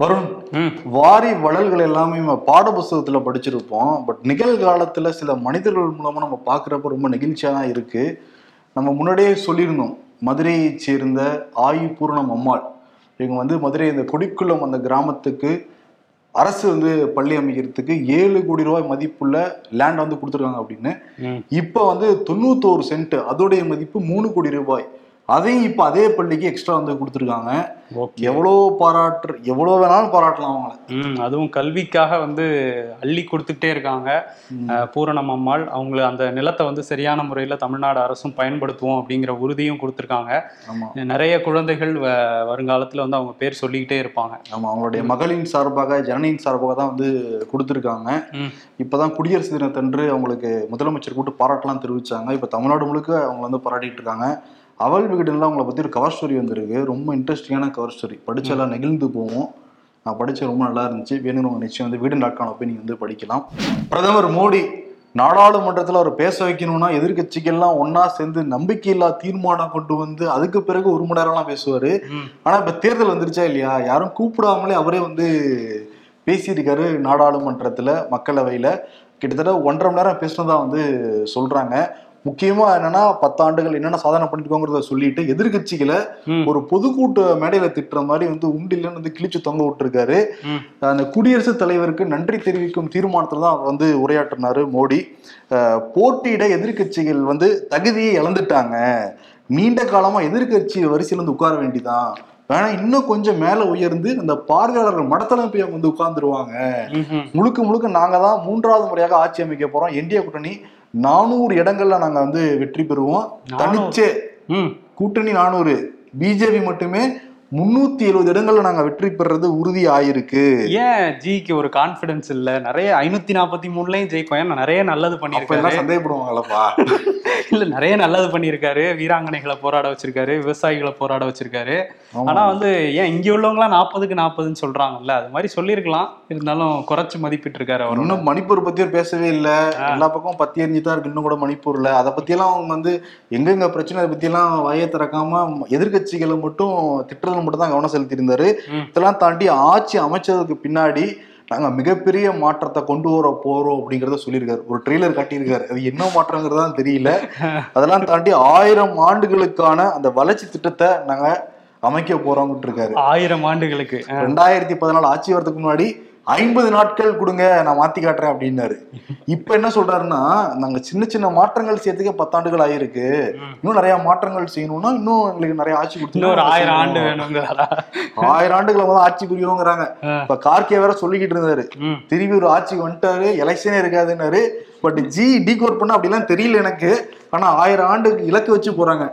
வருண் வாரி வளல்கள் எல்லாமே நம்ம பாட புஸ்தகத்துல படிச்சிருப்போம் பட் நிகழ்காலத்துல சில மனிதர்கள் மூலமா நம்ம பார்க்குறப்ப ரொம்ப நெகிழ்ச்சியா தான் இருக்கு. நம்ம முன்னாடியே சொல்லியிருந்தோம். மதுரையை சேர்ந்த ஆயு பூரணம் அம்மாள் இவங்க வந்து மதுரை இந்த கொடிக்குளம் அந்த கிராமத்துக்கு அரசு வந்து பள்ளி அமைக்கிறதுக்கு ஏழு கோடி ரூபாய் மதிப்புள்ள லேண்ட் வந்து கொடுத்துருக்காங்க அப்படின்னு. இப்போ வந்து தொண்ணூத்தோரு சென்ட் அதோடைய மதிப்பு மூணு கோடி ரூபாய். அதையும் இப்போ அதே பள்ளிக்கு எக்ஸ்ட்ரா வந்து கொடுத்துருக்காங்க. எவ்வளோ பாராட்டு எவ்வளோ வேணாலும் பாராட்டலாம் அவங்கள. ம் அதுவும் கல்விக்காக வந்து அள்ளி கொடுத்துக்கிட்டே இருக்காங்க. பூரணம் அம்மாள் அவங்க அந்த நிலத்தை வந்து சரியான முறையில் தமிழ்நாடு அரசும் பயன்படுத்துவோம் அப்படிங்கிற உறுதியும் கொடுத்துருக்காங்க. நிறைய குழந்தைகள் வருங்காலத்துல வந்து அவங்க பேர் சொல்லிக்கிட்டே இருப்பாங்க. ஆமா அவங்களுடைய மகளின் சார்பாக ஜனனியின் சார்பாக தான் வந்து கொடுத்துருக்காங்க. ம். இப்பதான் குடியரசு தினத்தன்று அவங்களுக்கு முதலமைச்சர் கூட்டு பாராட்டலாம் தெரிவிச்சாங்க. இப்போ தமிழ்நாடு முழுக்க அவங்க வந்து பாராட்டிட்டு இருக்காங்க. அவள் விகடனில் அவங்கள பத்தி ஒரு கவர் ஸ்டோரி வந்திருக்கு. ரொம்ப இன்ட்ரெஸ்டிங்கான கவர் ஸ்டோரி படிச்செல்லாம் நெகிழ்ந்து போவோம் நான் படிச்ச ரொம்ப நல்லா இருந்துச்சு. வேணும்னு நிச்சயம் வந்து வீடன் டாட் காம் போய் நீங்க வந்து படிக்கலாம். பிரதமர் மோடி நாடாளுமன்றத்தில் அவர் பேச வைக்கணும்னா எதிர்க்கட்சிகள்லாம் ஒண்ணா சேர்ந்து நம்பிக்கையில்லா தீர்மானம் கொண்டு வந்து அதுக்கு பிறகு ஒரு மணி நேரம்லாம் பேசுவாரு. ம். ஆனா இப்ப தேர்தல் வந்துருச்சா இல்லையா? யாரும் கூப்பிடாமலே அவரே வந்து பேசியிருக்காரு நாடாளுமன்றத்துல மக்களவையில. கிட்டத்தட்ட ஒன்றரை மணி நேரம் பேசினதா வந்து சொல்றாங்க. முக்கியமா என்னன்னா பத்தாண்டுகள் என்னென்ன சாதனை பண்ணிருக்கோங்கிறத சொல்லிட்டு எதிர்க்கட்சிகளை ம். ஒரு பொதுக்கூட்ட மேடையில திட்டுற மாதிரி வந்து உண்டில்லன்னு வந்து கிழிச்சு தொங்க விட்டுருக்காரு. அந்த குடியரசுத் தலைவருக்கு நன்றி தெரிவிக்கும் தீர்மானத்துல தான் வந்து உரையாற்றினாரு மோடி. போட்டியிட எதிர்க்கட்சிகள் வந்து தகுதியை இழந்துட்டாங்க. நீண்ட காலமா எதிர்க்கட்சி வரிசையில வந்து உட்கார வேண்டிதான். வேணா இன்னும் கொஞ்சம் மேல உயர்ந்து அந்த பார்வையாளர்கள் மடத்தல போய் வந்து உட்கார்ந்துருவாங்க. முழுக்க முழுக்க நாங்க தான் மூன்றாவது முறையாக ஆட்சி அமைக்க போறோம். என்டிஏ கூட்டணி நானூறு இடங்கள்ல நாங்க வந்து வெற்றி பெறுவோம். தனிச்சே ம். கூட்டணி நானூறு. பிஜேபி மட்டுமே முன்னூத்தி எழுபது இடங்கள்ல நாங்க வெற்றி பெறது உறுதி ஆயிருக்கு ஏன் ஜிக்கு ஒரு கான்ஃபிடன்ஸ் இல்ல? நிறைய ஐநூத்தி நாற்பத்தி மூணுலயும் ஜெயிக்கும். ஏன்னா நிறைய நல்லது அப்ப பண்ணியிருக்காரு. எல்லாம் சந்தேகப்படுவாங்கல்லப்பா. இல்ல நிறைய நல்லது பண்ணியிருக்காரு. வீராங்கனைகளை போராட வச்சிருக்காரு விவசாயிகளை போராட வச்சிருக்காரு. ஆனா வந்து ஏன் இங்க உள்ளவங்களாம் நாற்பதுக்கு நாற்பதுன்னு சொல்றாங்கல்ல அது மாதிரி சொல்லியிருக்கலாம். இருந்தாலும் குறைச்சு மதிப்பிட்டு இருக்காரு அவர். இன்னும் மணிப்பூர் பத்தி பேசவே இல்ல. எல்லா பக்கமும் பத்தி எரிஞ்சு தான் இருக்கு இன்னும் கூட மணிப்பூர்ல. அதை பத்தி எல்லாம் அவங்க வந்து எங்கெங்க பிரச்சனை அதை பத்தி எல்லாம் வாயை திறக்காம எதிர்க்கட்சிகளை மட்டும் திட்டுறதுல மட்டும் தான் கவனம் செலுத்தியிருந்தாரு. இதெல்லாம் தாண்டி ஆட்சி அமைச்சதுக்கு பின்னாடி நாங்க மிகப்பெரிய மாற்றத்தை கொண்டு வர போறோம் அப்படிங்கறத சொல்லியிருக்காரு. ஒரு ட்ரெய்லர் காட்டியிருக்காரு. அது என்ன மாற்றங்கிறது தெரியல. அதெல்லாம் தாண்டி ஆயிரம் ஆண்டுகளுக்கான அந்த வளர்ச்சி திட்டத்தை நாங்க அமைக்க போறோம்னு இருக்காரு. ஆயிரம் ஆண்டுகளுக்கு. ரெண்டாயிரத்தி பதினாலு ஆட்சி வரதுக்கு முன்னாடி ஐம்பது நாட்கள் கொடுங்க நான் மாத்தி காட்டுறேன் அப்படின்னாரு. இப்ப என்ன சொல்றாருன்னா நாங்க சின்ன சின்ன மாற்றங்கள் செய்யறதுக்கே பத்தாண்டுகள் ஆயிருக்கு. இன்னும் நிறைய மாற்றங்கள் செய்யணும்னா இன்னும் எங்களுக்கு நிறைய ஆட்சி கொடுத்து ஒரு ஆயிரம் ஆண்டு வேணுங்கிறாரா? ஆயிரம் ஆண்டுகளை வந்து ஆட்சி புரியுங்கிறாங்க. இப்ப கார்கே வேற சொல்லிக்கிட்டு இருந்தாரு. திரும்பி ஒரு ஆட்சி வந்துட்டாரு எலெக்ஷனே இருக்காதுன்னாரு. பட் ஜி டீகோட் பண்ண அப்படிலாம் தெரியல எனக்கு. ஆனா ஆயிரம் ஆண்டுக்கு இலக்கு வச்சு போறாங்க.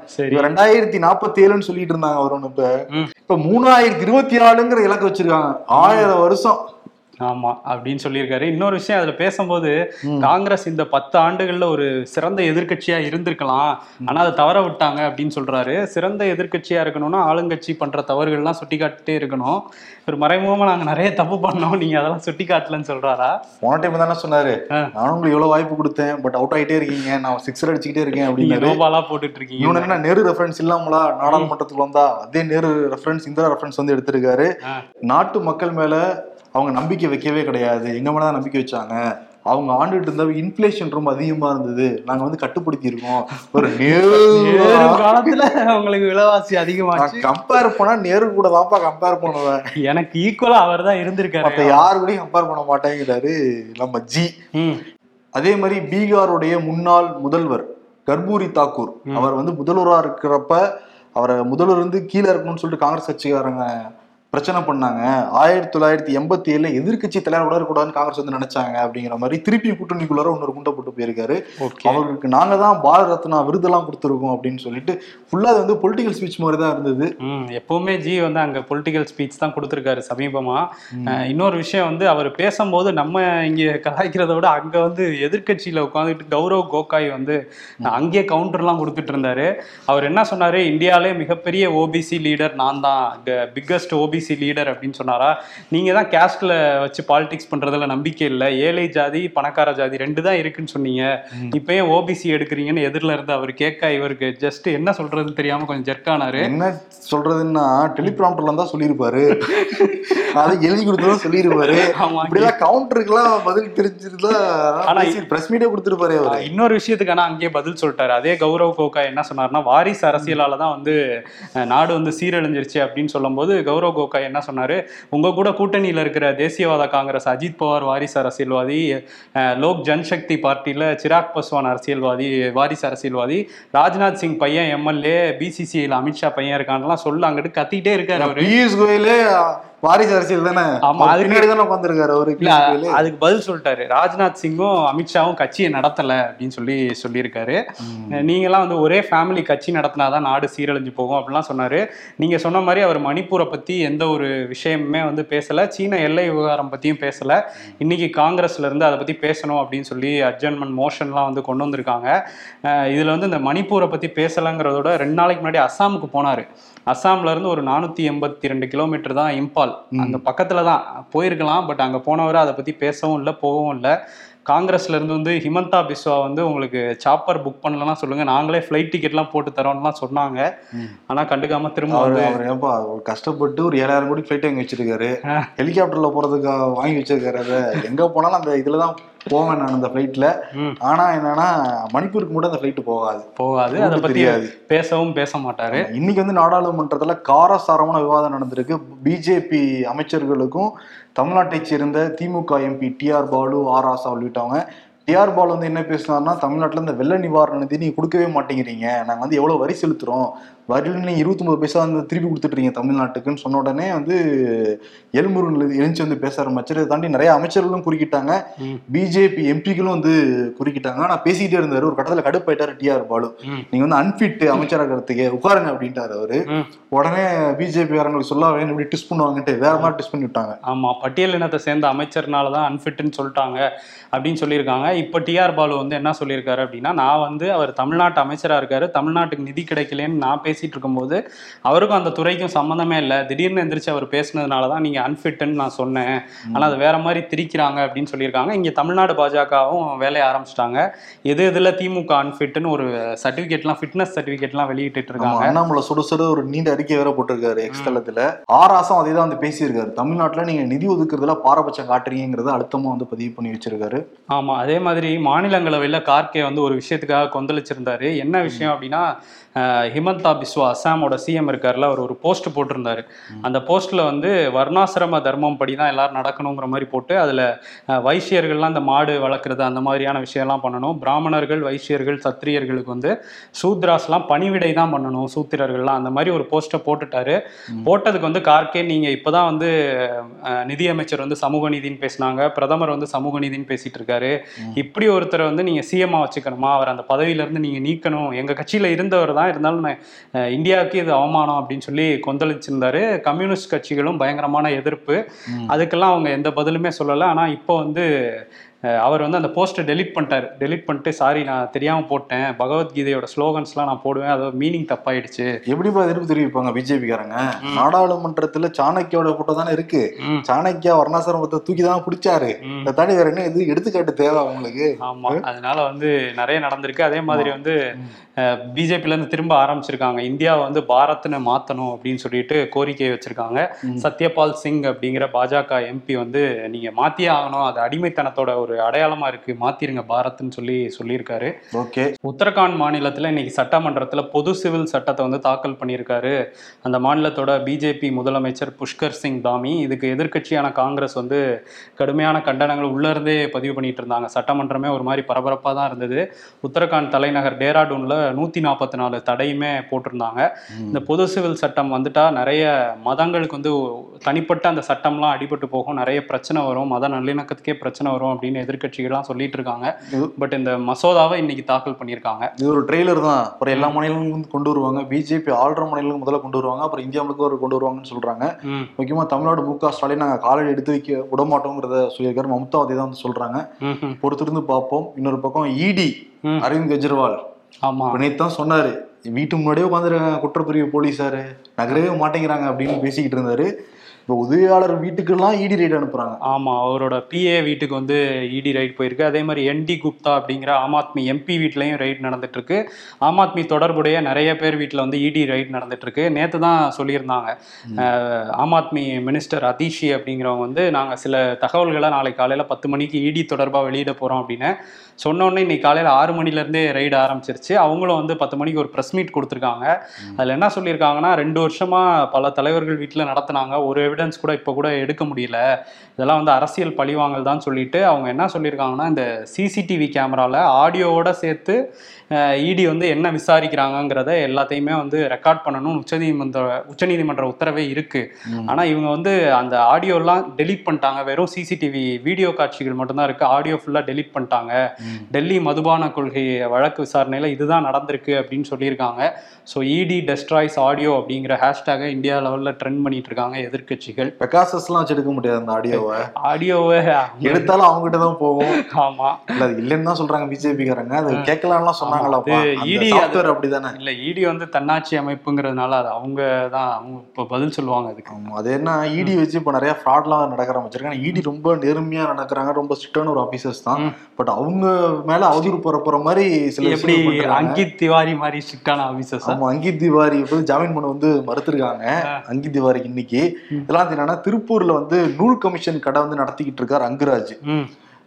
ரெண்டாயிரத்தி நாற்பத்தி ஏழுன்னு சொல்லிட்டு இருந்தாங்க அவர் இப்ப. இப்ப மூணாயிரத்தி இருபத்தி நாலுங்கிற இலக்கு வச்சிருக்காங்க. ஆயிரம் வருஷம். ஆமா அப்படின்னு சொல்லியிருக்காரு. இன்னொரு விஷயம் அதுல பேசும்போது. காங்கிரஸ் இந்த பத்து ஆண்டுகள்ல ஒரு சிறந்த எதிர்க்கட்சியா இருந்திருக்கலாம். ஆனா அதை தவற விட்டாங்க அப்படின்னு சொல்றாரு. சிறந்த எதிர்க்கட்சியா இருக்கணும்னா ஆளுங்கட்சி பண்ற தவறுகள்லாம் சுட்டி காட்டிட்டே இருக்கணும். ஒரு மறைமுகமா நாங்க நிறைய தப்பு பண்ணோம். நீங்க அதெல்லாம் சுட்டி காட்டலன்னு சொல்றாரா? போன டைம் தானே சொன்னாரு. ஆ. நானும் உங்களுக்கு எவ்வளவு வாய்ப்பு கொடுத்தேன் பட் அவுட் ஆயிட்டே இருக்கீங்க. நான் சிக்ஸர் அடிச்சுக்கிட்டே இருக்கேன் நீங்க அப்படின்னாரு நோபாலா போட்டுட்டு இருக்கீங்க. இன்னொன்னு என்ன நேரு ரெஃபரன்ஸ் இல்லாமலா நாடாளுமன்றத்துக்கு வந்தா அதே நேரு ரெஃபரன்ஸ் இந்திரா ரெஃபரன்ஸ் வந்து எடுத்திருக்காரு. நாட்டு மக்கள் மேல அவங்க நம்பிக்கை வைக்கவே கிடையாது. எங்க மேல தான் நம்பிக்கை வச்சாங்க. அவங்க ஆண்டுகிட்டு இருந்த இன்ஃபிளேஷன் ரொம்ப அதிகமா இருந்தது. நாங்க வந்து கட்டுப்படுத்தி இருக்கோம் ஒரு நேரு காலத்துல உங்களுக்கு விலைவாசி அதிகமாச்சு. கம்பேர் பண்ணா நேரு கூட தான்ப்பா கம்பேர் பண்ணுவேன். எனக்கு ஈக்குவலா அவர் தான் இருந்திருக்காரு. மத்த யாரு கூடயும் கம்பேர் பண்ண மாட்டேங்கிறாரு நம்ம ஜி. அதே மாதிரி பீகாருடைய முன்னாள் முதல்வர் கர்பூரி தாக்கூர். அவர் வந்து முதல்வரா இருக்கிறப்ப அவரை முதல்வர் வந்து கீழே இருக்கணும்னு சொல்லிட்டு காங்கிரஸ் கட்சிக்காரங்க பிரச்சனை பண்ணாங்க. ஆயிரத்தி தொள்ளாயிரத்தி எண்பத்தி ஏழுல எதிர்க்கட்சி தலைவர் கூட இருக்கக்கூடாதுன்னு காங்கிரஸ் வந்து நினைச்ாங்க அப்படிங்கிற மாதிரி திருப்பி கூட்டணிக்குள்ளார இன்னொரு குண்டை போட்டு போயிருக்காரு. அவருக்கு நாங்க தான் பாரத ரத்னா விருதெல்லாம் கொடுத்துருக்கோம் அப்படின்னு சொல்லிட்டு ஃபுல்லா அது வந்து பொலிட்டிக்கல் ஸ்பீச் மாதிரி தான் இருந்தது. எப்பவுமே ஜி வந்து அங்க பொலிட்டிக்கல் ஸ்பீச் தான் கொடுத்துருக்காரு சமீபமா. இன்னொரு விஷயம் வந்து அவர் பேசும்போது நம்ம இங்க கலாய்க்கிறத விட அங்க வந்து எதிர்க்கட்சியில உட்காந்துட்டு கௌரவ் கோகாய் வந்து அங்கேயே கவுண்டர்லாம் கொடுத்துட்டு இருந்தாரு. அவர் என்ன சொன்னாரு? இந்தியாவிலே மிகப்பெரிய ஓபிசி லீடர் நான் தான். பிக்கஸ்ட் ஓபிசி ஓபிசி லீடர் அப்படின்னு சொன்னாரா? நீங்க தான் கேஸ்ட்ல வச்சு பாலிடிக்ஸ் பண்றதுல நம்பிக்கை இல்லை. ஏழை ஜாதி பணக்கார ஜாதி ரெண்டு தான் இருக்குன்னு சொன்னீங்க. இப்போ ஏன் ஓபிசி எடுக்கிறீங்கன்னு எதிரில் இருந்து அவர் கேட்க இவருக்கு ஜஸ்ட் என்ன சொல்றதுன்னு தெரியாம கொஞ்சம் ஜெர்க்கானாரு என்ன சொல்றதுன்னா டெலிபிராம்டர்ல தான் சொல்லியிருப்பாரு அதை எழுதி கொடுத்ததான் சொல்லியிருப்பாரு இப்படிலாம் கவுண்டருக்குலாம் பதில் தெரிஞ்சிருந்தா ஆனா பிரஸ் மீடியா கொடுத்துருப்பாரு அவரு. இன்னொரு விஷயத்துக்கு ஆனா அங்கேயே பதில் சொல்லிட்டாரு. அதே கௌரவ் கோகா என்ன சொன்னார்னா வாரிசு அரசியலால தான் வந்து நாடு வந்து சீரழிஞ்சிருச்சு அப்படின்னு சொல்லும்போது கௌரவ் கோகா என்ன சொன்னாரு? உங்க கூட கூட்டணியில இருக்கிற தேசியவாத காங்கிரஸ் அஜித் பவார் வாரிசு அரசியல்வாதி லோக் ஜன்சக்தி பார்ட்டியில சிராக் பஸ்வான் அரசியல்வாதி வாரிசு அரசியல்வாதி ராஜ்நாத் சிங் பையன் எம்எல்ஏ பிசிசிஐயில் அமித்ஷா பையன் இருக்கான்லாம் சொல்ல அங்கிட்டு கத்திட்டே இருக்காரு அவர். பியூஷ் கோயிலே வாரிசு அரசியல் தானே? ஆமா, அதுக்கு- பின்னாடி தானே உட்காந்துருக்காரு அவரு அதுக்கு பதில் சொல்லிட்டாரு. ராஜ்நாத் சிங்கும் அமித்ஷாவும் கட்சியை நடத்தல அப்படின்னு சொல்லி சொல்லியிருக்காரு. நீங்களாம் வந்து ஒரே ஃபேமிலி கட்சி நடத்தினாதான் நாடு சீரழிஞ்சு போகும் அப்படிலாம் சொன்னாரு. நீங்க சொன்ன மாதிரி அவர் மணிப்பூரை பத்தி எந்த ஒரு விஷயமுமே வந்து பேசல. சீன எல்லை விவகாரம் பத்தியும் பேசல. இன்னைக்கு காங்கிரஸ்ல இருந்து அதை பத்தி பேசணும் அப்படின்னு சொல்லி அட்ஜன்மெண்ட் மோஷன்லாம் வந்து கொண்டு வந்திருக்காங்க. இதுல வந்து இந்த மணிப்பூரை பத்தி பேசலங்கிறதோட ரெண்டு நாளைக்கு முன்னாடி அஸ்ஸாமுக்கு போனாரு. அஸ்ஸாம்ல இருந்து ஒரு நானூத்தி எண்பத்தி ரெண்டு கிலோமீட்டர் தான் இம்பால் அங்க பக்கத்துல தான் போயிருக்கலாம். பட் அங்க போனவரை அதை பத்தி பேசவும் இல்லை போகவும் இல்லை. காங்கிரஸ்ல இருந்து வந்து ஹிமந்தா பிஸ்வா வந்து உங்களுக்கு சாப்பர் புக் பண்ணலன்னா சொல்லுங்க. நாங்களே ஃப்ளைட் டிக்கெட்லாம் போட்டு தரோம்லாம் சொன்னாங்க. ஆனா கண்டுக்காம திரும்ப ஏப்பா கஷ்டப்பட்டு ஒரு ஏழாயிரம் கோடி ஃபிளைட் வாங்கி வச்சிருக்காரு. ஹெலிகாப்டர்ல போறதுக்கு வாங்கி வச்சிருக்காரு. அதை எங்க போனாலும் அந்த இதுல தான் போவேன் நான் அந்த ஃபிளைட்ல ம். ஆனா என்னன்னா மணிப்பூருக்கு மட்டும் அந்த ஃபிளைட் போகாது. போகாது. அதை தெரியாது. பேசவும் பேச மாட்டாரு. இன்னைக்கு வந்து நாடாளுமன்றத்துல காரசாரமான விவாதம் நடந்திருக்கு. பிஜேபி அமைச்சர்களுக்கும் தமிழ்நாட்டைச் சேர்ந்த DMK MP T R Baalu R ஆசா உள்ளிட்டவங்க டிஆர் பாலு வந்து என்ன பேசினார்னா தமிழ்நாட்டுல இந்த வெள்ள நிவாரண நிதி நீங்க கொடுக்கவே மாட்டேங்கிறீங்க. நாங்க வந்து எவ்வளவு வரி செலுத்துறோம். வரியில் நீங்க இருபத்தி ஒன்பது பைசா வந்து திருப்பி கொடுத்துட்றீங்க தமிழ்நாட்டுக்குன்னு சொன்ன உடனே வந்து எல்முருகன் எழுந்து வந்து பேச ஆரம்பிச்சாரு. இதை தாண்டி நிறைய அமைச்சர்களும் குறுக்கிட்டாங்க. பிஜேபி எம்பிக்களும் வந்து குறுக்கிட்டாங்க. ஆனா பேசிக்கிட்டே இருந்தாரு. ஒரு கட்டத்துல கடுப்பாயிட்டாரு டிஆர் பாலு. ம். நீங்க வந்து அன்ஃபிட் அமைச்சராகிறதுக்கு உட்காருங்க அப்படின்ட்டாரு அவரு. உடனே பிஜேபி காரங்களுக்கு சொல்ல வேணும் இப்படி டிஸ் பண்ணுவாங்கன்ட்டு வேற மாதிரி டிஸ் பண்ணி விட்டாங்க. ஆமா. பட்டியல் இனத்தை சேர்ந்த அமைச்சர்னால தான் அன்ஃபிட்னு சொல்லிட்டாங்க அப்படின்னு சொல்லியிருக்காங்க. இப்போ டிஆர் பாலு வந்து என்ன சொல்லியிருக்காரு அப்படின்னா நான் வந்து அவர் தமிழ்நாட்டு அமைச்சரா இருக்காரு. தமிழ்நாட்டுக்கு நிதி கிடைக்கலன்னு நான் பேசிட்டு இருக்கும்போது அவருக்கும் அந்த துறைக்கும் சம்மந்தமே இல்லை. திடீர்னு எந்திரிச்சு அவர் பேசுனதுனால தான் நீங்க அன்ஃபிட்னு நான் சொன்னேன். ஆனா அது வேற மாதிரி திரிக்கிறாங்க அப்படின்னு சொல்லியிருக்காங்க. இங்க தமிழ்நாடு பாஜகவும் வேலையை ஆரம்பிச்சிட்டாங்க. எது எதுல திமுக அன்ஃபிட்னு ஒரு சர்டிபிகேட்லாம் ஃபிட்னஸ் சர்டிபிகேட்லாம் வெளியிட்டு இருக்காங்க அண்ணாமலை சுட சுட ஒரு நீண்ட அறிக்கை வேற போட்டிருக்காரு எக்ஸ் தளத்துல. ஆராசம் அதே தான் வந்து பேசியிருக்காரு. தமிழ்நாட்டுல நீங்க நிதி ஒதுக்குறதுல பாரபட்சம் காட்டுறீங்கிறத அழுத்தமா வந்து பதிவு பண்ணி வச்சிருக்காரு. ஆமா அதே மாதிரி மாநிலங்களவையில் கார்கே வந்து ஒரு விஷயத்துக்காக கொந்தளிச்சிருந்தாரு. என்ன விஷயம் அப்படின்னா ஹிமந்தா பிஸ்வா அஸ்ஸாமோட சிஎம் இருக்கார்ல அவர் ஒரு போஸ்ட் போட்டிருந்தாரு. அந்த போஸ்ட்ல வந்து வர்ணாசிரம தர்மம் படி தான் எல்லாரும் நடக்கணுங்கிற மாதிரி போட்டு அதுல வைசியர்கள்லாம் இந்த மாடு வளர்க்குறது அந்த மாதிரியான விஷயம்லாம் பண்ணணும். பிராமணர்கள் வைசியர்கள் சத்திரியர்களுக்கு வந்து சூத்ராஸ்லாம் பணிவிடை தான் பண்ணணும் சூத்திரர்கள்லாம். அந்த மாதிரி ஒரு போஸ்ட்டை போட்டுட்டாரு. போட்டதுக்கு வந்து கார்கே நீங்க இப்பதான் வந்து நிதியமைச்சர் வந்து சமூக நீதின்னு பேசினாங்க. பிரதமர் வந்து சமூக நீதின்னு பேசிட்டு இருக்காரு. இப்படி ஒருத்தரை வந்து நீங்க சிஎம்மா வச்சுக்கணுமா? அவர் அந்த பதவியில இருந்து நீங்க நீக்கணும். எங்க கட்சியில இருந்தவர் தான் இருந்தாலும் இந்தியாவுக்கு இது அவமானம் அப்படின்னு சொல்லி கொந்தளிச்சிருந்தாரு. கம்யூனிஸ்ட் கட்சிகளும் பயங்கரமான எதிர்ப்பு. அதுக்கெல்லாம் அவங்க எந்த பதிலுமே சொல்லலை. ஆனா இப்போ வந்து அவர் வந்து அந்த போஸ்ட்டை டெலீட் பண்ணிட்டாரு. டெலீட் பண்ணிட்டு சாரி நான் தெரியாம போட்டேன். பகவத்கீதையோட ஸ்லோகன்ஸ்லாம் நான் போடுவேன். அது மீனிங் தப்பாயிடுச்சு. எப்படிப்பா எதிர்ப்பு தெரிவிப்பாங்க பிஜேபி காரங்க நாடாளுமன்றத்துல சாணக்கியோட போட்டோ தானே இருக்கு. சாணக்கியா வர்ணாசிரமத்தை தூக்கி தான் பிடிச்சாரு. இதை தாண்டி வேற என்ன? இது எடுத்துக்காட்டு தேவை அவங்களுக்கு. ஆமா. அதனால வந்து நிறைய நடந்திருக்கு. அதே மாதிரி வந்து பிஜேபில இருந்து திரும்ப ஆரம்பிச்சிருக்காங்க. இந்தியாவை வந்து பாரத்னு மாத்தணும் அப்படின்னு சொல்லிட்டு கோரிக்கை வச்சிருக்காங்க. சத்யபால் சிங் அப்படிங்கிற பாஜக எம்பி வந்து நீங்க மாத்தியே ஆகணும். அது அடிமைத்தனத்தோட ஒரு அடையாளமா இருக்கு மாத்திருங்க பாரத்னு சொல்லி சொல்லியிருக்காரு. ஓகே. உத்தரகாண்ட் மாநிலத்தில் இன்னைக்கு சட்டமன்றத்தில் பொது சிவில் சட்டத்தை வந்து தாக்கல் பண்ணியிருக்காரு. அந்த மாநிலத்தோட பிஜேபி முதலமைச்சர் புஷ்கர் சிங் தாமி இதுக்கு எதிர்க்கட்சியான காங்கிரஸ் வந்து கடுமையான கண்டனங்கள் உள்ள இருந்தே பதிவு பண்ணிட்டு இருந்தாங்க. சட்டமன்றமே ஒரு மாதிரி பரபரப்பாக தான் இருந்தது. உத்தரகாண்ட் தலைநகர் டேராடூன்ல நூற்றி நாற்பத்தி நாலு தடையுமே போட்டிருந்தாங்க. இந்த பொது சிவில் சட்டம் வந்துட்டா நிறைய மதங்களுக்கு வந்து தனிப்பட்ட அந்த சட்டம்லாம் அடிபட்டு போகும். நிறைய பிரச்சனை வரும். மத நல்லிணக்கத்துக்கே பிரச்சனை வரும் அப்படின்னு எதிர்க்கட்சிகள்லாம் சொல்லிட்டு இருக்காங்க பட் இந்த மசோதாவை இன்னைக்கு தாக்கல் பண்ணியிருக்காங்க. இது ஒரு ட்ரெய்லர் தான். அப்புறம் எல்லா மாநிலங்களும் கொண்டு வருவாங்க. பிஜேபி ஆள்ற மாநிலங்களுக்கு முதல்ல கொண்டு வருவாங்க. அப்புறம் இந்தியா முழுக்க ஒரு கொண்டு வருவாங்கன்னு சொல்றாங்க. முக்கியமா தமிழ்நாடு மு க ஸ்டாலின் நாங்க காலடி எடுத்து வைக்க விட மாட்டோங்கிறத சொல்லியிருக்காரு. மம்தா அதே தான் வந்து சொல்றாங்க. பொறுத்திருந்து பார்ப்போம். இன்னொரு பக்கம் இடி. அரவிந்த் கெஜ்ரிவால். ஆமா. நேத்து தான் சொன்னாரு. வீட்டு முன்னாடியே உட்காந்துருக்காங்க. குற்றப்பிரிவு போலீஸாரு. நகரவே மாட்டேங்கிறாங்க அப்படின்னு பேசிக்கிட்டு இருந்தாரு. இப்போ உதவியாளர் வீட்டுக்கெல்லாம் இடி ரைடு அனுப்புறாங்க. ஆமா அவரோட பிஏ வீட்டுக்கு வந்து இடி ரைட் போயிருக்கு. அதே மாதிரி என்டி குப்தா அப்படிங்கிற ஆம் ஆத்மி எம்பி வீட்லயும் ரைட் நடந்துட்டு இருக்கு ஆம் ஆத்மி தொடர்புடைய நிறைய பேர் வீட்டில் வந்து இடி ரைட் நடந்துட்டு இருக்கு நேத்து தான் சொல்லியிருந்தாங்க. ஆம் ஆத்மி மினிஸ்டர் அதிஷி அப்படிங்கிறவங்க வந்து நாங்க சில தகவல்களை நாளை காலையில பத்து மணிக்கு இடி தொடர்பா வெளியிட போறோம் அப்படின்னு சொன்ன உடனே இன்னைக்கு காலையில ஆறு மணில இருந்தே ரைடு ஆரம்பிச்சிருச்சு. அவங்களும் வந்து பத்து மணிக்கு ஒரு ப்ரெஸ் மீட் கொடுத்துருக்காங்க. அதுல என்ன சொல்லியிருக்காங்கன்னா ரெண்டு வருஷமா பல தலைவர்கள் வீட்டில் நடத்துனாங்க. ஒரு எவிடன்ஸ் கூட இப்போ கூட எடுக்க முடியல. இதெல்லாம் வந்து அரசியல் பழிவாங்கல் தான் சொல்லிட்டு அவங்க என்ன சொல்லியிருக்காங்கன்னா இந்த சிசிடிவி கேமராவில் ஆடியோவோட சேர்த்து இடி வந்து என்ன விசாரிக்கிறாங்கங்கிறத எல்லாத்தையுமே வந்து ரெக்கார்ட் பண்ணணும் உச்சநீதிமன்ற உச்சநீதிமன்ற உத்தரவே இருக்கு. ஆனா இவங்க வந்து அந்த ஆடியோலாம் டெலீட் பண்ணிட்டாங்க. வெறும் சிசிடிவி வீடியோ காட்சிகள் மட்டும்தான் இருக்கு. ஆடியோ ஃபுல்லா டெலீட் பண்ணிட்டாங்க. டெல்லி மதுபான கொள்கை வழக்கு விசாரணையில இதுதான் நடந்திருக்கு அப்படின்னு சொல்லியிருக்காங்க. ஸோ இடி டெஸ்ட்ராய்ஸ் ஆடியோ அப்படிங்கிற ஹேஷ்டேகை இந்தியா லெவல்ல ட்ரெண்ட் பண்ணிட்டு இருக்காங்க எதிர்க்கட்சிகள். பெகாசஸ் எல்லாம் வச்சு எடுக்க முடியாது அந்த ஆடியோவை ஆடியோவை எடுத்தாலும் அவங்க கிட்ட தான் போகும். ஆமா. இல்ல இல்லைன்னு தான் சொல்றாங்க பிஜேபிக்காரங்க. அது கேட்கலாம்லாம் சொன்னாங்களா அப்படிதானே? இல்ல இடி வந்து தன்னாட்சி அமைப்புங்கிறதுனால அது அவங்க தான் அவங்க இப்போ பதில் சொல்லுவாங்க அதுக்கு. அது என்ன இடி வச்சு இப்ப நிறைய ஃப்ராட்லாம் நடக்க ஆரம்பிச்சிருக்காங்க இடி ரொம்ப நேர்மையா நடக்கிறாங்க ரொம்ப ஸ்ட்ரிக்டான ஒரு ஆபீசர்ஸ் தான். பட் அவங்க மேல அவதூறு பரப்புற மாதிரி சில எப்படி. அங்கித் திவாரி மாதிரி ஸ்ட்ரிக்டான ஆபீசர்ஸ் ஆமா அங்கித் திவாரி வந்து ஜாமீன் பண்ண வந்து மறுத்திருக்காங்க அங்கித் திவாரிக்கு இன்னைக்கு. இதெல்லாம் என்னன்னா திருப்பூர்ல வந்து நூல் கமிஷன் கடை வந்து நடத்திக்கிட்டு இருக்காரு அங்குராஜ்.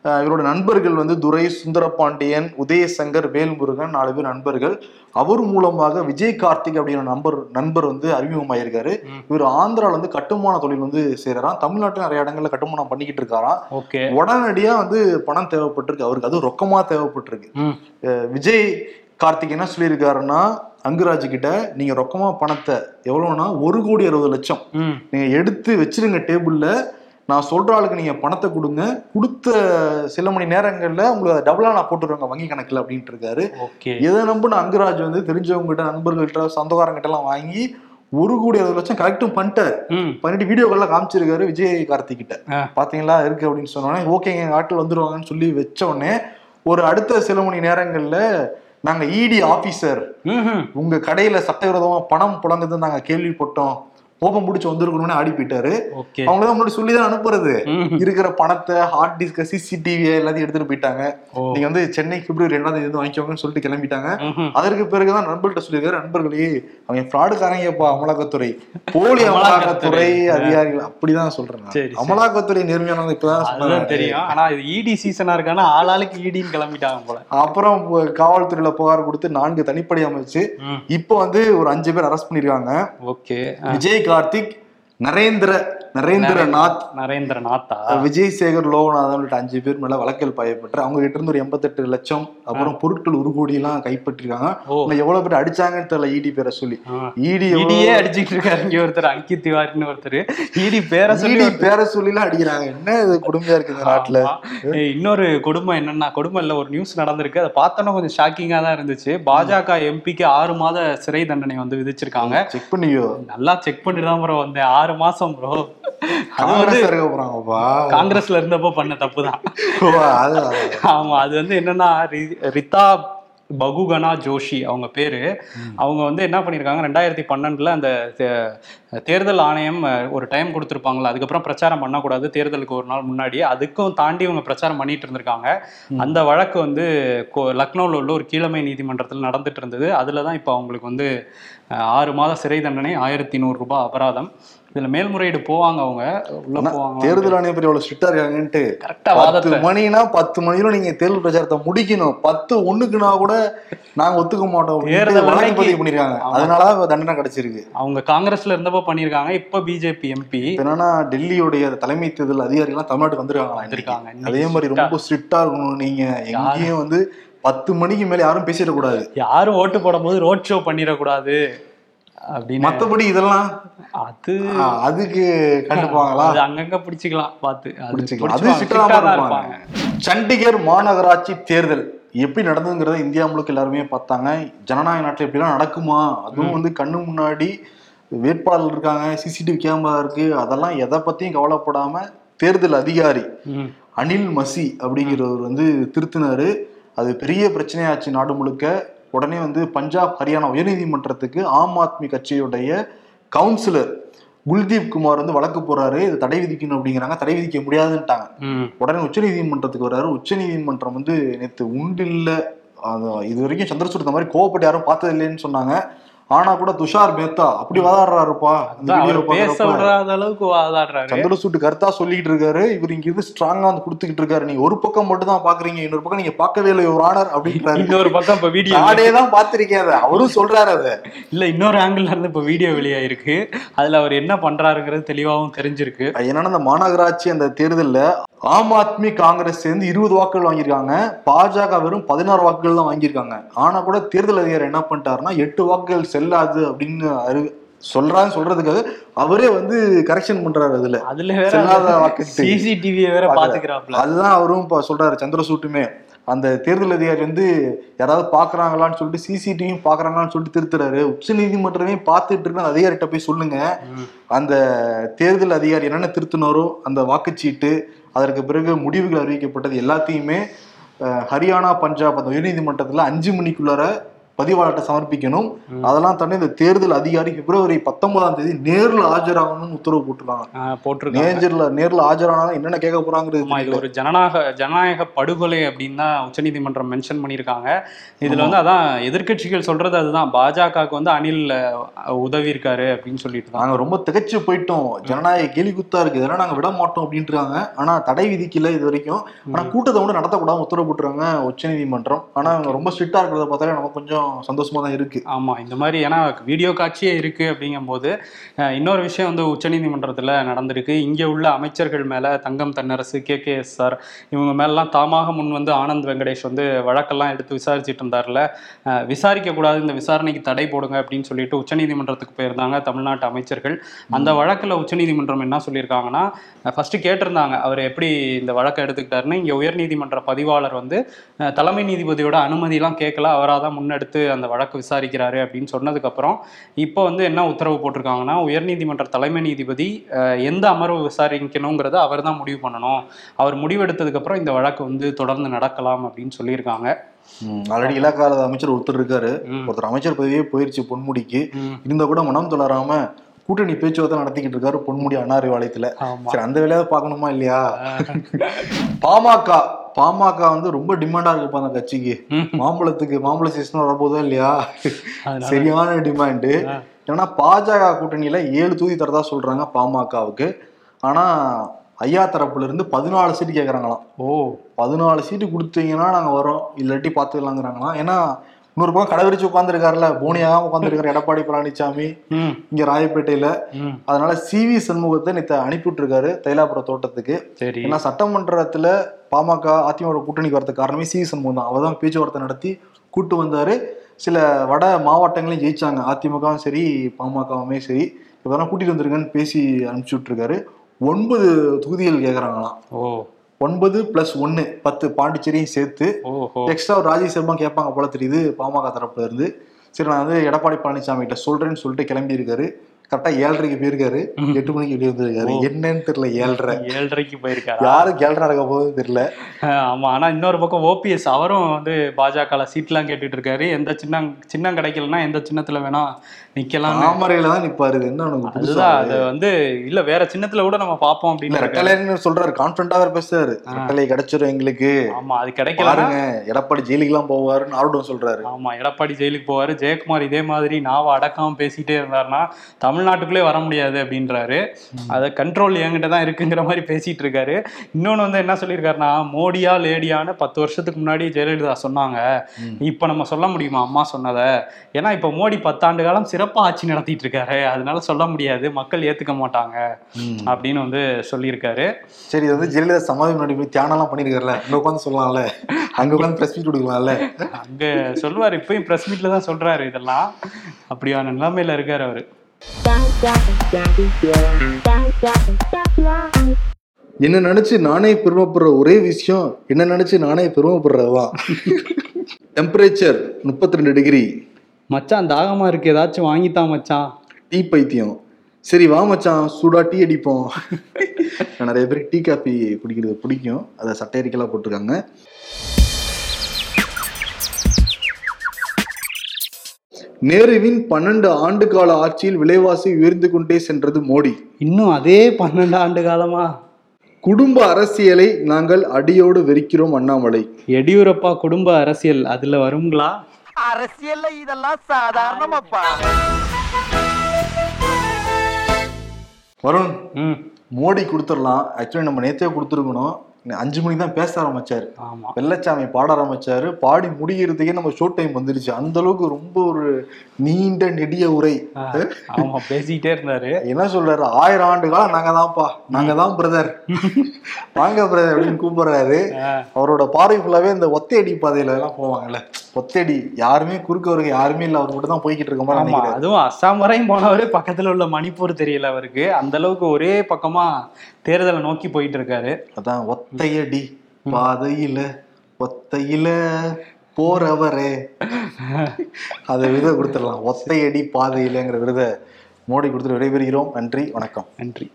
இவரோட நண்பர்கள் வந்து துரை சுந்தரபாண்டியன் உதயசங்கர் வேல்முருகன் நாலு பேர் நண்பர்கள். அவர் மூலமாக விஜய் கார்த்திக் அப்படிங்கிற நம்பர் நண்பர் வந்து அறிமுகமாயிருக்காரு. இவர் ஆந்திரால வந்து கட்டுமான தொழில் வந்து செய்யறாராம் தமிழ்நாட்டுல நிறைய இடங்கள்ல கட்டுமானம் பண்ணிக்கிட்டு இருக்காராம். ஓகே. உடனடியா வந்து பணம் தேவைப்பட்டிருக்கு. அவருக்கு அது ரொக்கமா தேவைப்பட்டிருக்கு. விஜய் கார்த்திக் என்ன சொல்லியிருக்காருன்னா அங்குராஜ் கிட்ட நீங்க ரொக்கமா பணத்தை எவ்வளவுனா ஒரு கோடி அறுபது லட்சம் நீங்க எடுத்து வச்சிருங்க டேபிள்ல. நான் சொல்ற ஆளுக்கு நீங்க பணத்தை கொடுங்க. கொடுத்த சில மணி நேரங்கள்ல உங்களுக்கு அதை டபுளா நான் போட்டுருவேங்க வங்கி கணக்குல அப்படின்ட்டு இருக்காரு. எதை நம்பின அங்குராஜ் வந்து தெரிஞ்சவங்க கிட்ட நண்பர்கள்ட்ட சொந்தக்காரங்கிட்ட எல்லாம் வாங்கி ஒரு கோடி அறுபது லட்சம் கரெக்டும் பண்ணிட்டாரு. பண்ணிட்டு வீடியோக்கெல்லாம் காமிச்சிருக்காரு விஜய் கார்த்திக் கிட்ட ஆ. பாத்தீங்களா? இருக்கு அப்படின்னு சொன்னோடனே ஓகேங்க எங்க ஆட்கள் வந்துருவாங்கன்னு சொல்லி வச்ச உடனே ஒரு அடுத்த சில மணி நேரங்கள்ல நாங்க இடி ஆபீசர் ம்ஹும். உங்க கடையில சட்டவிரோதமா பணம் புழங்குதுன்னு நாங்க கேள்விப்பட்டோம். கோபம் பிடிச்சி வந்திருக்கணும்னு ஆடி போயிட்டாரு. அவங்க தான் முன்னாடி சொல்லி தான் அனுப்புறது. இருக்கிற பணத்தை ஹார்ட் டிஸ்க சிசிடிவி எல்லாத்தையும் எடுத்துட்டு போயிட்டாங்க. நீங்க வந்து சென்னை பிப்ரவரி ரெண்டாம் தேதி வந்து வாங்கிக்கோங்கன்னு சொல்லிட்டு கிளம்பிட்டாங்க. அதற்கு பிறகுதான் நண்பர்கள்ட்ட சொல்லியிருக்காரு நண்பர்களே அவங்க ஃப்ராடுக்காரங்கப்பா அமலாக்கத்துறை. போலி அமலாக்கத்துறை. அதிகாரிகள். அப்படிதான் சொல்றேன். அமலாக்கத்துறை நேர்மையானது இப்பதான் தெரியும். ஆனா இது இடி சீசனா இருக்கானா ஆளாளுக்கு இடின்னு கிளம்பிட்டாங்க போல. அப்புறம் காவல்துறையில புகார் கொடுத்து நான்கு தனிப்படை அமைச்சு. இப்போ வந்து ஒரு அஞ்சு பேர் அரெஸ்ட் பண்ணிருக்காங்க. ஓகே. விஜய் கார்த்திக் நரேந்திர நரேந்திர நாத் நரேந்திர நாத்தா விஜய் சேகர் லோகநாதன் அஞ்சு பேர் மேல வழக்கில் பயப்பட்டு அவங்க கிட்ட இருந்து ஒரு எண்பத்தெட்டு லட்சம் அப்புறம் பொருட்கள் ஒரு கோடி எல்லாம் கைப்பற்றிருக்காங்க எவ்வளவு பேர் அடிச்சாங்கன்னு தெரியல இடி பேரை சொல்லி. இடி இடியே அடிச்சிட்டு இருக்காரு. இங்க ஒருத்தர் அங்கித் திவாரின்னு ஒருத்தர். இடி பேரை சொல்லி பேரை சொல்லி எல்லாம் அடிக்கிறாங்க. என்ன இது கொடுமையா இருக்கு இந்த நாட்டுல? இன்னொரு கொடுமை என்னன்னா கொடுமை இல்ல ஒரு நியூஸ் நடந்திருக்கு. அதை பார்த்தோன்னா கொஞ்சம் ஷாக்கிங்கா தான் இருந்துச்சு. பாஜக எம்பிக்கு ஆறு மாத சிறை தண்டனை வந்து விதிச்சிருக்காங்க. செக் பண்ணியோ நல்லா செக் பண்ணிட்டு தான் ப்ரோ வந்தேன். ஆறு மாசம் ப்ரோ காங்கிரஸ்ல இருந்தப்போ பண்ண தப்பு தான். ஆமா அது வந்து என்னன்னா ரி- ரிதா பகுகனா ஜோஷி அவங்க பேரு. அவங்க வந்து என்ன பண்ணியிருக்காங்க ரெண்டாயிரத்தி பன்னெண்டுல அந்த தேர்தல் ஆணையம் ஒரு டைம் கொடுத்துருப்பாங்களா அதுக்கப்புறம் பிரச்சாரம் பண்ணக்கூடாது தேர்தலுக்கு ஒரு நாள் முன்னாடி. அதுக்கும் தாண்டி இவங்க பிரச்சாரம் பண்ணிட்டு இருந்திருக்காங்க. அந்த வழக்கு வந்து லக்னோவில் உள்ள ஒரு கீழமை நீதிமன்றத்தில் நடந்துட்டு இருந்தது. அதில் தான் இப்போ அவங்களுக்கு வந்து ஆறு மாத சிறை தண்டனை ஆயிரத்தி நூறு ரூபாய் அபராதம். இதுல மேல்முறையீடு போவாங்க அவங்க. உள்ள போவாங்க தேர்தல் ஆணையம் பெரிய எவ்வளவு ஸ்ட்ரிக்டா இருக்காங்கன்ட்டு கரெக்டா பத்து மணினா பத்து மணில நீங்க தேர்தல் பிரச்சாரத்தை முடிக்கணும். பத்து ஒண்ணுக்குனா கூட நாங்க ஒத்துக்க மாட்டோம் பதிவு பண்ணிருக்காங்க. அதனால தண்டனை கிடைச்சிருக்கு. அவங்க காங்கிரஸ்ல இருந்தப்போ பண்ணியிருக்காங்க இப்போ பிஜேபி எம்பி. என்னன்னா டெல்லியோடைய தலைமை தேர்தல் அதிகாரிகள் தமிழ்நாட்டுக்கு வந்திருக்காங்க. வந்திருக்காங்க. அதே மாதிரி. ரொம்ப ஸ்ட்ரிக்டா இருக்கணும். நீங்க எங்கேயும் வந்து பத்து மணிக்கு மேல யாரும் பேசிடக்கூடாது. யாரும் ஓட்டு போடும்போது ரோட் ஷோ பண்ணிடக்கூடாது மத்தபடி இதெல்லாம் அது அதுக்கு கண்டுப்பாங்களா? அது அங்கங்க பிடிச்சிக்கலாம் பார்த்து. அது சண்டிகர் மாநகராட்சி தேர்தல். எப்படி நடந்ததுங்கிறத இந்தியா முழுக்க எல்லாருமே பார்த்தாங்க. ஜனநாயக நாட்டில் எப்படிலாம் நடக்குமா? அதுவும் வந்து கண்ணு முன்னாடி வேட்பாளர் இருக்காங்க சிசிடிவி கேமரா இருக்கு. அதெல்லாம் எதை பத்தியும் கவலைப்படாம தேர்தல் அதிகாரி. அனில் மசி அப்படிங்கிறவர் வந்து திருத்தினாரு. அது பெரிய பிரச்சனையாச்சு நாடு முழுக்க. உடனே வந்து பஞ்சாப் ஹரியானா உயர்நீதிமன்றத்துக்கு ஆம் ஆத்மி கட்சியுடைய கவுன்சிலர் குல்தீப் குமார் வந்து வழக்கு போறாரு இது தடை விதிக்கணும் அப்படிங்கிறாங்க. தடை விதிக்க முடியாதுன்ட்டாங்க உடனே உச்சநீதிமன்றத்துக்கு வர்றாரு. உச்சநீதிமன்றம் வந்து நேத்து உண்டு இல்ல. அது இது வரைக்கும் சந்திரசூட் இந்த மாதிரி கோவப்பட்டு யாரும் பார்த்தது இல்லைன்னு சொன்னாங்க. ஆனா கூட துஷார் மேத்தா அப்படி வாதாடுறாருப்பா. பேச விடாத அளவுக்கு வாதாடுறாரு. சந்திரசூட் கருத்தா சொல்லிட்டு இருக்காரு. இவர் இங்க இருந்து ஸ்ட்ராங்கா வந்து கொடுத்துக்கிட்டு இருக்காரு. நீங்க ஒரு பக்கம் மட்டும் தான் பாக்குறீங்க இன்னொரு பக்கம் நீங்க பார்க்கவே இல்லை ஒரு ஆனர் அப்படின்றாரு. இன்னொரு பக்கம் இப்ப வீடியோ நானே தான் பாத்திருக்கேன் அதை. அவரும் சொல்றாரு அதை. இல்ல இன்னொரு ஆங்கிள் இருந்து இப்ப வீடியோ வெளியாயிருக்கு. அதுல அவர் என்ன பண்றாருங்கிறது தெளிவாகவும் தெரிஞ்சிருக்கு. என்னன்னா அந்த மாநகராட்சி அந்த தேர்தல்ல ஆம் ஆத்மி காங்கிரஸ் சேர்ந்து இருபது வாக்குகள் வாங்கியிருக்காங்க. பாஜக வெறும் பதினாறு வாக்குகள் தான் வாங்கியிருக்காங்க. ஆனா கூட தேர்தல் அதிகாரி என்ன பண்ணிட்டாருன்னா எட்டு வாக்குகள் செல்லாது அப்படின்னு அறி சொல்றான்னு சொல்றதுக்காக அவரே வந்து கரெக்ஷன் பண்றாரு அதுல. அதுல சிசிடிவியை வேற. பாத்துக்கிறாப்ல அதுதான் அவரும் இப்ப சொல்றாரு சந்திரசூட்டுமே. அந்த தேர்தல் அதிகாரி வந்து யாராவது பாக்குறாங்களான்னு சொல்லிட்டு சிசிடிவியும் பாக்குறாங்களான்னு சொல்லிட்டு திருத்துறாரு. உச்ச நீதிமன்றமே பார்த்துட்டு இருக்கு அந்த அதிகாரிட்ட போய் சொல்லுங்க. அந்த தேர்தல் அதிகாரி என்னென்ன திருத்தினாரோ அந்த வாக்குச்சீட்டு அதற்கு பிறகு முடிவுகள் அறிவிக்கப்பட்டது எல்லாத்தையுமே ஹரியானா பஞ்சாப் அந்த உயர்நீதிமன்றத்துல அஞ்சு மணிக்குள்ளார பதிவாளர்கிட்ட சமர்ப்பிக்கணும். அதெல்லாம் தாண்டி இந்த தேர்தல் அதிகாரி பிப்ரவரி பத்தொன்பதாம் தேதி நேர்ல ஆஜராகணும்னு உத்தரவு போட்டிருக்காங்க. போட்டிருக்காங்க. நேர்ல நேர்ல ஆஜரானா என்னென்ன கேட்க போறாங்கிறது இது ஒரு ஜனநாயக ஜனநாயக படுகொலை அப்படின்னு தான் உச்சநீதிமன்றம் மென்ஷன் பண்ணியிருக்காங்க. இதுல வந்து அதான் எதிர்க்கட்சிகள் சொல்றது அதுதான். பாஜகவுக்கு வந்து அனில் உதவி இருக்காரு அப்படின்னு சொல்லிட்டு தான். நாங்க ரொம்ப திகைச்சு போயிட்டோம். ஜனநாயக கேலி குத்தா இருக்கு. இதெல்லாம் நாங்க விட மாட்டோம் அப்படின்ட்டு இருக்காங்க ஆனா தடை விதிக்கல இது வரைக்கும். ஆனா கூட்டத்தை வந்து நடத்தக்கூடாது உத்தரவு போட்டுருக்காங்க உச்சநீதிமன்றம். ஆனா அவங்க ரொம்ப ஸ்ட்ரிக்டா இருக்கிறத பார்த்தாலே நமக்கு கொஞ்சம் சந்தோஷமா தான் இருக்கு. ஆமா இந்த மாதிரி ஏன்னா வீடியோ காட்சியே இருக்கு அப்படிங்கும்போது இன்னொரு விஷயம் வந்து உச்சநீதிமன்றத்துல நடந்திருக்கு. இங்க உள்ள அமைச்சர்கள் மேல Thangam Thennarasu K. K. S. Sir இவங்க மேலலாம் தாமாக முன் வந்து ஆனந்த் வெங்கடேஷ் வந்து வழக்கெல்லாம் எடுத்து விசாரிச்சுட்டு இருந்தார்ல அஹ், விசாரிக்க கூடாது இந்த விசாரணைக்கு தடை போடுங்க அப்படின்னு சொல்லிட்டு உச்சநீதிமன்றத்துக்கு போயிருந்தாங்க தமிழ்நாட்டு அமைச்சர்கள். அந்த வழக்குல உச்சநீதிமன்றம் என்ன சொல்லியிருக்காங்கன்னா ஃபர்ஸ்ட் கேட்டிருந்தாங்க அவர் எப்படி இந்த வழக்கை எடுத்துக்கிட்டாருன்னு. இங்க உயர்நீதிமன்ற பதிவாளர் வந்து தலைமை நீதிபதியோட அனுமதியெல்லாம் கேட்கல அவராக தான் முன்னெடுத்து அந்த வழக்கு விசாரிக்கிறாரு அப்படின்னு சொன்னதுக்கப்புறம் இப்போ வந்து என்ன உத்தரவு போட்டிருக்காங்கன்னா உயர்நீதிமன்ற தலைமை நீதிபதி எந்த அமர்வு விசாரிக்கணுங்கிறத அவர் தான் முடிவு பண்ணணும் அவர் முடிவெடுத்ததுக்கப்புறம் இந்த வழக்கு வந்து தொடர்ந்து நடக்கலாம் அப்படின்னு சொல்லியிருக்காங்க ஆல்ரெடி இலாக்கால அமைச்சர் ஒருத்தர் இருக்காரு. ஒருத்தர் அமைச்சர் பதவியே போயிருச்சு பொன்முடிக்கு. இருந்தா கூட மனம் தளராம கூட்டணி பேச்சுவார்த்தை நடத்திக்கிட்டு இருக்காரு பொன்முடி அண்ணாரிவாளையத்துல ஆமா. சரி அந்த வேலையாவது பார்க்கணுமா இல்லையா? பாமக பாமக வந்து ரொம்ப டிமாண்டா இருக்குப்பா அந்த கட்சிக்கு. மாம்பழத்துக்கு மாம்பழ சீசன் வரப்போதா இல்லையா? சரியான டிமாண்டு. ஏன்னா பாஜக கூட்டணியில ஏழு தொகுதி தரதா சொல்றாங்க பாமகவுக்கு. ஆனா ஐயா தரப்புல இருந்து பதினாலு சீட்டு கேக்குறாங்களாம். ஓ. பதினாலு சீட்டு கொடுத்தீங்கன்னா நாங்க வரோம் இல்லாட்டி பாத்துக்கலாங்கிறாங்களாம் ஏன்னா இன்னொரு பக்கம் கடைவிரிச்சு உட்காந்துருக்காருல போனியா உட்காந்துருக்காரு எடப்பாடி பழனிசாமி இங்க ராயப்பேட்டையில. அதனால சி வி சண்முகத்தை நேற்று அனுப்பிவிட்டு இருக்காரு தைலாபுரம் தோட்டத்துக்கு. சரி. ஏன்னா சட்டமன்றத்துல பாமக அதிமுக கூட்டணிக்கு வரதுக்கு காரணமே சி வி சண்முகம் தான். அவர் தான் பேச்சுவார்த்தை நடத்தி கூட்டு வந்தாரு. சில வட மாவட்டங்களையும் ஜெயிச்சாங்க. அதிமுகவும் சரி பாமகவுமே சரி. இப்பதான் கூட்டிட்டு வந்திருக்கேன்னு பேசி அனுப்பிச்சு விட்டுருக்காரு. ஒன்பது தொகுதிகள் கேக்குறாங்களாம். ஓ. ஒன்பது பிளஸ் ஒன்னு பத்து பாண்டிச்சேரியும் சேர்த்து எக்ஸ்ட்ரா ராஜேஷ் சர்மா கேட்பாங்க போல தெரியுது பாமக தரப்புல இருந்து. சரி நான் வந்து எடப்பாடி பழனிசாமி கிட்ட சொல்றேன்னு சொல்லிட்டு கிளம்பி இருக்காரு கரெக்டா ஏழரைக்கு போயிருக்காரு. எட்டு மணிக்கு வெளியே வந்திருக்காரு. என்னன்னு தெரியல ஏழரை. ஏழரைக்கு போயிருக்காரா? யாரும் ஏழரை நடக்க போகுதுன்னு தெரியல. ஆமா. ஆனா இன்னொரு பக்கம் ஓபிஎஸ் அவரும் வந்து பாஜக சீட்லாம் கேட்டுட்டு இருக்காரு எந்த சின்னம் சின்னம் கிடைக்கலன்னா எந்த சின்னத்துல வேணா நிக்கலாம் தாமரையில தான் நிப்பாரு. என்ன அதுதான். அது வந்து இல்ல வேற சின்னத்துல கூட நம்ம பார்ப்போம் அப்படின்னு. ரெட்டலைன்னு சொல்றாரு. கான்பிடண்டா வேற பேசுறாரு. ரெட்டலை கிடைச்சிரும் எங்களுக்கு. ஆமா அது பாருங்க எடப்பாடி ஜெயிலுக்கு எல்லாம் போவாருன்னு ஆர்வம் சொல்றாரு. ஆமா எடப்பாடி ஜெயிலுக்கு போவாரு. ஜெயக்குமார் இதே மாதிரி நாவ அடக்காம பேசிட்டே இருந்தாருன்னா தமிழ்நாட்டுக்குள்ளே வர முடியாது அப்படின்றாரு. அதை கண்ட்ரோல் என்கிட்ட தான் இருக்குங்கிற மாதிரி பேசிட்டு இருக்காரு இன்னொன்னு வந்து என்ன சொல்லியிருக்காருன்னா மோடியா லேடியான்னு பத்து வருஷத்துக்கு முன்னாடி ஜெயலலிதா சொன்னாங்க. இப்ப நம்ம சொல்ல முடியுமா அம்மா சொன்னதை? ஏன்னா இப்ப மோடி பத்தாண்டு காலம் சிறப்பா ஆட்சி நடத்திட்டு இருக்காரு அதனால சொல்ல முடியாது. மக்கள் ஏத்துக்க மாட்டாங்க அப்படின்னு வந்து சொல்லியிருக்காரு. சரி இது வந்து ஜெயலலிதா சமாதி முன்னாடி போய் தியானம் எல்லாம் பண்ணிருக்காருல்ல அங்க உட்காந்து சொல்லலாம்ல. அங்க உட்காந்து பிரஸ் மீட் கொடுக்கலாம்ல. அங்க சொல்லுவாரு இப்பயும் பிரஸ் மீட்ல தான் சொல்றாரு இதெல்லாம். அப்படியான நிலைமையில இருக்காரு அவரு. என்ன நினைச்சு நானே பெருமைப்படுற ஒரே விஷயம் என்ன நினைச்சு நானே பெருமைப்படுறதுதான். டெம்பரேச்சர் முப்பத்தி ரெண்டு டிகிரி மச்சான் தாகமா இருக்கு. ஏதாச்சும் வாங்கித்தான் மச்சான். டீ பைத்தியம். சரி வா மச்சான் சூடா டீ அடிப்போம். நிறைய பேருக்கு டீ காஃபி குடிக்கிறது பிடிக்கும். அதை சட்டையரிக்கெல்லாம் போட்டிருக்காங்க. நேருவின் பன்னெண்டு ஆண்டு கால ஆட்சியில் விலைவாசி உயர்ந்து கொண்டே சென்றது மோடி. இன்னும் அதே பன்னெண்டு ஆண்டு காலமா? குடும்ப அரசியலை நாங்கள் அடியோடு வெறுக்கிறோம் அண்ணாமலை. எடியூரப்பா குடும்ப அரசியல் அதுல வருங்களா? அரசியல்ல இதெல்லாம் சாதாரணமாப்பா. வருண் ம். மோடி கொடுத்துடலாம். ஆக்சுவலி நம்ம நேத்தே கொடுத்துருக்கணும். அஞ்சு மணிக்கு தான் பேச ஆரம்பிச்சாரு. வெள்ளச்சாமி பாட ஆரம்பிச்சாரு. பாடி முடிகிறதுக்கே நம்ம ஷோ டைம் வந்துருச்சு. அந்த அளவுக்கு ரொம்ப ஒரு நீண்ட நெடிய உரை. ஆமா பேசிக்கிட்டே இருந்தாரு. என்ன சொல்றாரு? ஆயிரம் ஆண்டு காலம் நாங்க தான்ப்பா. நாங்க தான் பிரதர் வாங்க பிரதர் அப்படின்னு கூப்பிடுறாரு. அவரோட பார்வை ஃபுல்லாவே இந்த ஒத்தையடி பாதையில எல்லாம் போவாங்கல்ல. ஒத்தையடி யாருமே குறுக்க வருக யாருமே இல்ல. அவர் மட்டும் தான் போய்கிட்டு இருக்க மாதிரி அதுவும் அஸ்ஸாம் வரையும் போனவரே பக்கத்துல உள்ள மணிப்பூர் தெரியல அவருக்கு. அந்த அளவுக்கு ஒரே பக்கமா தேர்தலை நோக்கி போயிட்டு இருக்காரு அதான் ஒத்தையடி பாதையில ஒத்தையில போறவரே. அதை விருதை கொடுத்துடலாம். ஒத்தையடி பாதையிலங்கிற விருதை மோடி கொடுத்துட்டு விடைபெறுகிறோம். நன்றி வணக்கம். நன்றி.